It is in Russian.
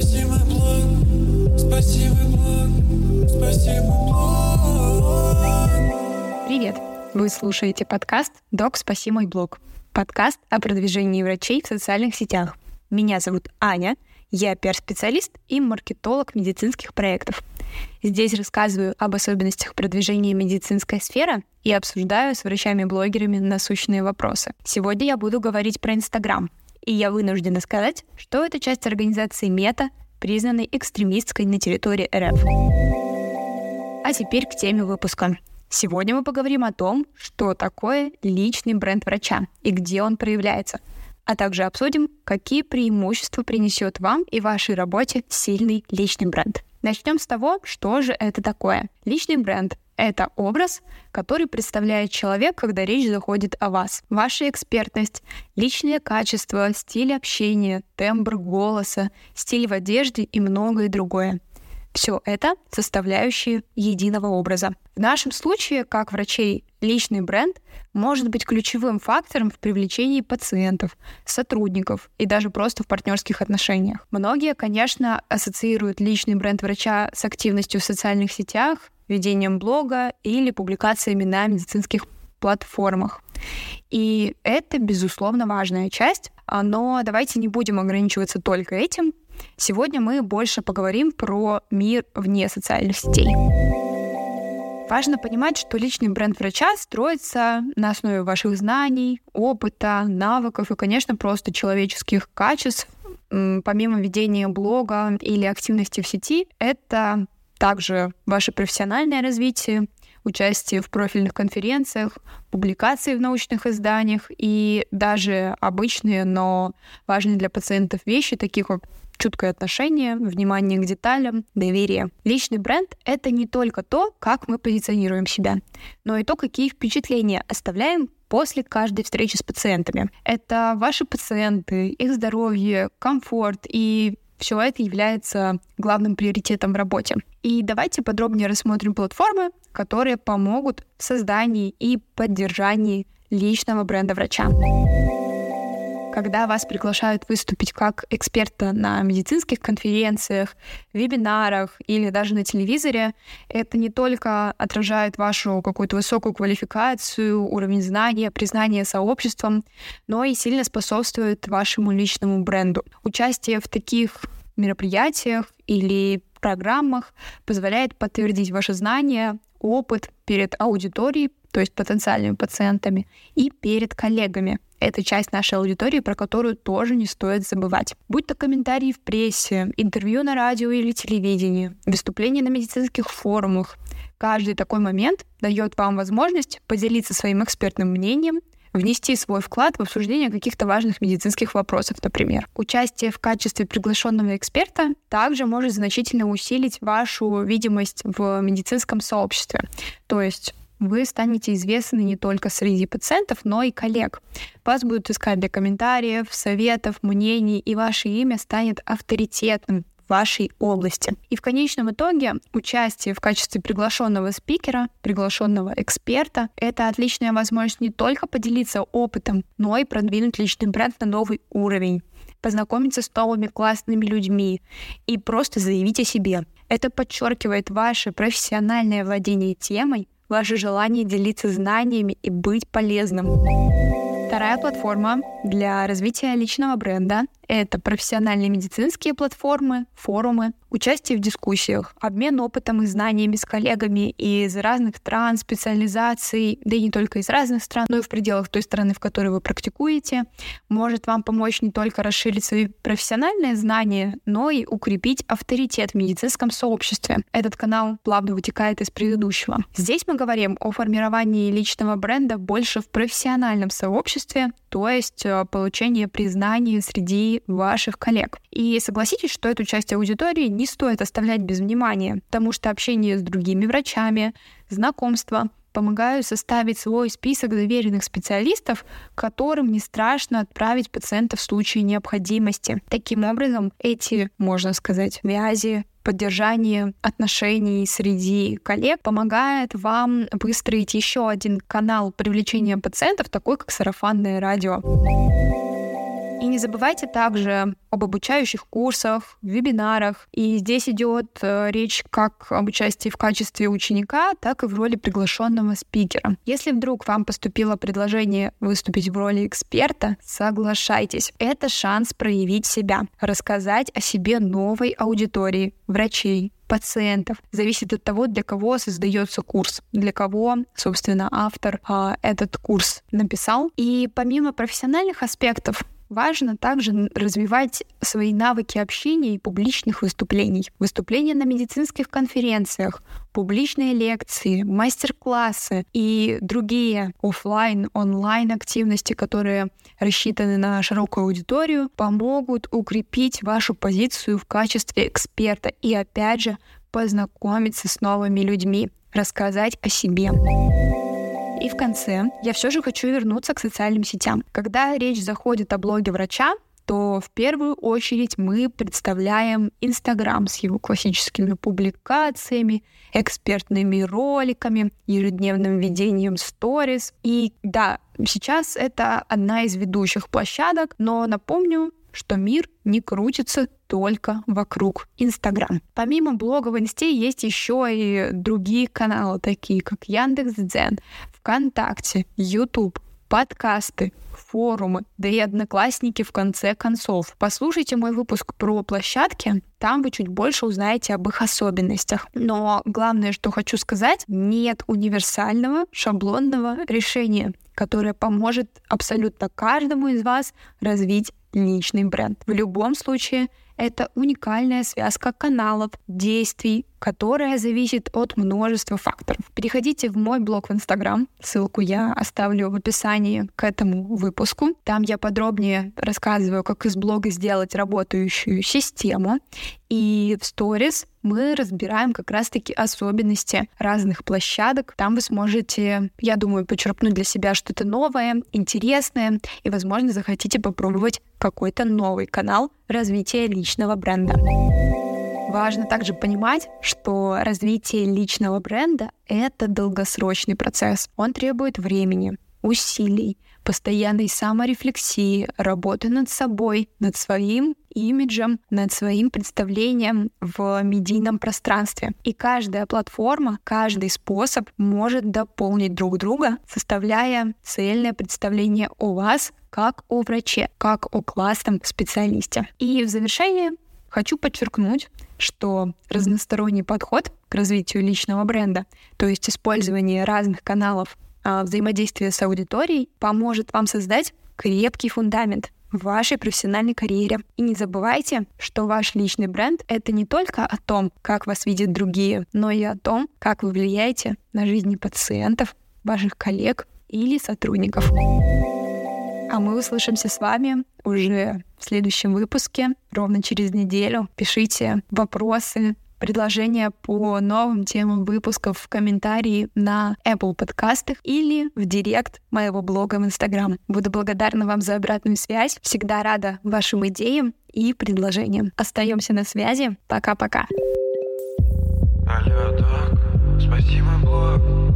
спаси мой блог, спаси мой блог, спаси мой блог. Привет! Вы слушаете подкаст «Док, спаси мой блог». Подкаст о продвижении врачей в социальных сетях. Меня зовут Аня, я пиар-специалист и маркетолог медицинских проектов. Здесь рассказываю об особенностях продвижения медицинской сферы и обсуждаю с врачами-блогерами насущные вопросы. Сегодня я буду говорить про Инстаграм. И я вынуждена сказать, что это часть организации Мета, признанной экстремистской на территории РФ. А теперь к теме выпуска. Сегодня мы поговорим о том, что такое личный бренд врача и где он проявляется, а также обсудим, какие преимущества принесет вам и вашей работе сильный личный бренд. Начнем с того, что же это такое. Личный бренд — это образ, который представляет человек, когда речь заходит о вас. Ваша экспертность, личные качества, стиль общения, тембр голоса, стиль в одежде и многое другое. Все это составляющие единого образа. В нашем случае, как врачей, личный бренд может быть ключевым фактором в привлечении пациентов, сотрудников и даже просто в партнерских отношениях. Многие, конечно, ассоциируют личный бренд врача с активностью в социальных сетях, ведением блога или публикациями на медицинских платформах. И это, безусловно, важная часть, но давайте не будем ограничиваться только этим. Сегодня мы больше поговорим про мир вне социальных сетей. Важно понимать, что личный бренд врача строится на основе ваших знаний, опыта, навыков и, конечно, просто человеческих качеств. Помимо ведения блога или активности в сети, это также ваше профессиональное развитие, участие в профильных конференциях, публикации в научных изданиях и даже обычные, но важные для пациентов вещи, такие как чуткое отношение, внимание к деталям, доверие. Личный бренд — это не только то, как мы позиционируем себя, но и то, какие впечатления оставляем после каждой встречи с пациентами. Это ваши пациенты, их здоровье, комфорт и все это является главным приоритетом в работе. И давайте подробнее рассмотрим платформы, которые помогут в создании и поддержании личного бренда врача когда вас приглашают выступить как эксперта на медицинских конференциях, вебинарах или даже на телевизоре, это не только отражает вашу какую-то высокую квалификацию, уровень знания, признание сообществом, но и сильно способствует вашему личному бренду. Участие в таких мероприятиях или программах позволяет подтвердить ваши знания, опыт перед аудиторией, то есть потенциальными пациентами, и перед коллегами. Это часть нашей аудитории, про которую тоже не стоит забывать. Будь то комментарии в прессе, интервью на радио или телевидении, выступления на медицинских форумах. Каждый такой момент дает вам возможность поделиться своим экспертным мнением, внести свой вклад в обсуждение каких-то важных медицинских вопросов, например. Участие в качестве приглашенного эксперта также может значительно усилить вашу видимость в медицинском сообществе. То есть вы станете известны не только среди пациентов, но и коллег. Вас будут искать для комментариев, советов, мнений, и ваше имя станет авторитетным в вашей области. И в конечном итоге участие в качестве приглашенного спикера, приглашенного эксперта — это отличная возможность не только поделиться опытом, но и продвинуть личный бренд на новый уровень познакомиться с новыми классными людьми и просто заявить о себе. Это подчеркивает ваше профессиональное владение темой, ваше желание делиться знаниями и быть полезным. Вторая платформа для развития личного бренда — это профессиональные медицинские платформы, форумы, участие в дискуссиях, обмен опытом и знаниями с коллегами из разных стран, специализаций, да и не только из разных стран, но и в пределах той страны, в которой вы практикуете, может вам помочь не только расширить свои профессиональные знания, но и укрепить авторитет в медицинском сообществе. Этот канал плавно вытекает из предыдущего. Здесь мы говорим о формировании личного бренда больше в профессиональном сообществе, то есть э, получение признания среди ваших коллег. И согласитесь, что эту часть аудитории не стоит оставлять без внимания, потому что общение с другими врачами, знакомство помогают составить свой список доверенных специалистов, которым не страшно отправить пациента в случае необходимости. Таким образом, эти, можно сказать, связи поддержание отношений среди коллег помогает вам выстроить еще один канал привлечения пациентов, такой как сарафанное радио. И не забывайте также об обучающих курсах, вебинарах. И здесь идет э, речь как об участии в качестве ученика, так и в роли приглашенного спикера. Если вдруг вам поступило предложение выступить в роли эксперта, соглашайтесь. Это шанс проявить себя, рассказать о себе новой аудитории, врачей, пациентов. Зависит от того, для кого создается курс, для кого, собственно, автор а, этот курс написал. И помимо профессиональных аспектов, Важно также развивать свои навыки общения и публичных выступлений. Выступления на медицинских конференциях, публичные лекции, мастер-классы и другие офлайн, онлайн активности, которые рассчитаны на широкую аудиторию, помогут укрепить вашу позицию в качестве эксперта и опять же познакомиться с новыми людьми, рассказать о себе. И в конце я все же хочу вернуться к социальным сетям. Когда речь заходит о блоге врача, то в первую очередь мы представляем Инстаграм с его классическими публикациями, экспертными роликами, ежедневным ведением сторис. И да, сейчас это одна из ведущих площадок, но напомню, что мир не крутится только вокруг Инстаграм. Помимо блога в Инсте есть еще и другие каналы, такие как Яндекс.Дзен, ВКонтакте, YouTube, подкасты, форумы, да и одноклассники в конце концов. Послушайте мой выпуск про площадки, там вы чуть больше узнаете об их особенностях. Но главное, что хочу сказать, нет универсального шаблонного решения, которое поможет абсолютно каждому из вас развить личный бренд. В любом случае, это уникальная связка каналов, действий, которая зависит от множества факторов. Переходите в мой блог в Инстаграм, ссылку я оставлю в описании к этому выпуску. Там я подробнее рассказываю, как из блога сделать работающую систему. И в сторис мы разбираем как раз-таки особенности разных площадок. Там вы сможете, я думаю, почерпнуть для себя что-то новое, интересное, и, возможно, захотите попробовать какой-то новый канал развития личного бренда. Важно также понимать, что развитие личного бренда — это долгосрочный процесс. Он требует времени, усилий, постоянной саморефлексии, работы над собой, над своим имиджем, над своим представлением в медийном пространстве. И каждая платформа, каждый способ может дополнить друг друга, составляя цельное представление о вас как о враче, как о классном специалисте. И в завершение Хочу подчеркнуть, что разносторонний подход к развитию личного бренда, то есть использование разных каналов а, взаимодействия с аудиторией, поможет вам создать крепкий фундамент в вашей профессиональной карьере. И не забывайте, что ваш личный бренд — это не только о том, как вас видят другие, но и о том, как вы влияете на жизни пациентов, ваших коллег или сотрудников. А мы услышимся с вами уже в следующем выпуске, ровно через неделю. Пишите вопросы, предложения по новым темам выпусков в комментарии на Apple подкастах или в директ моего блога в Instagram. Буду благодарна вам за обратную связь. Всегда рада вашим идеям и предложениям. Остаемся на связи. Пока-пока. Алло, док, спасибо, блог.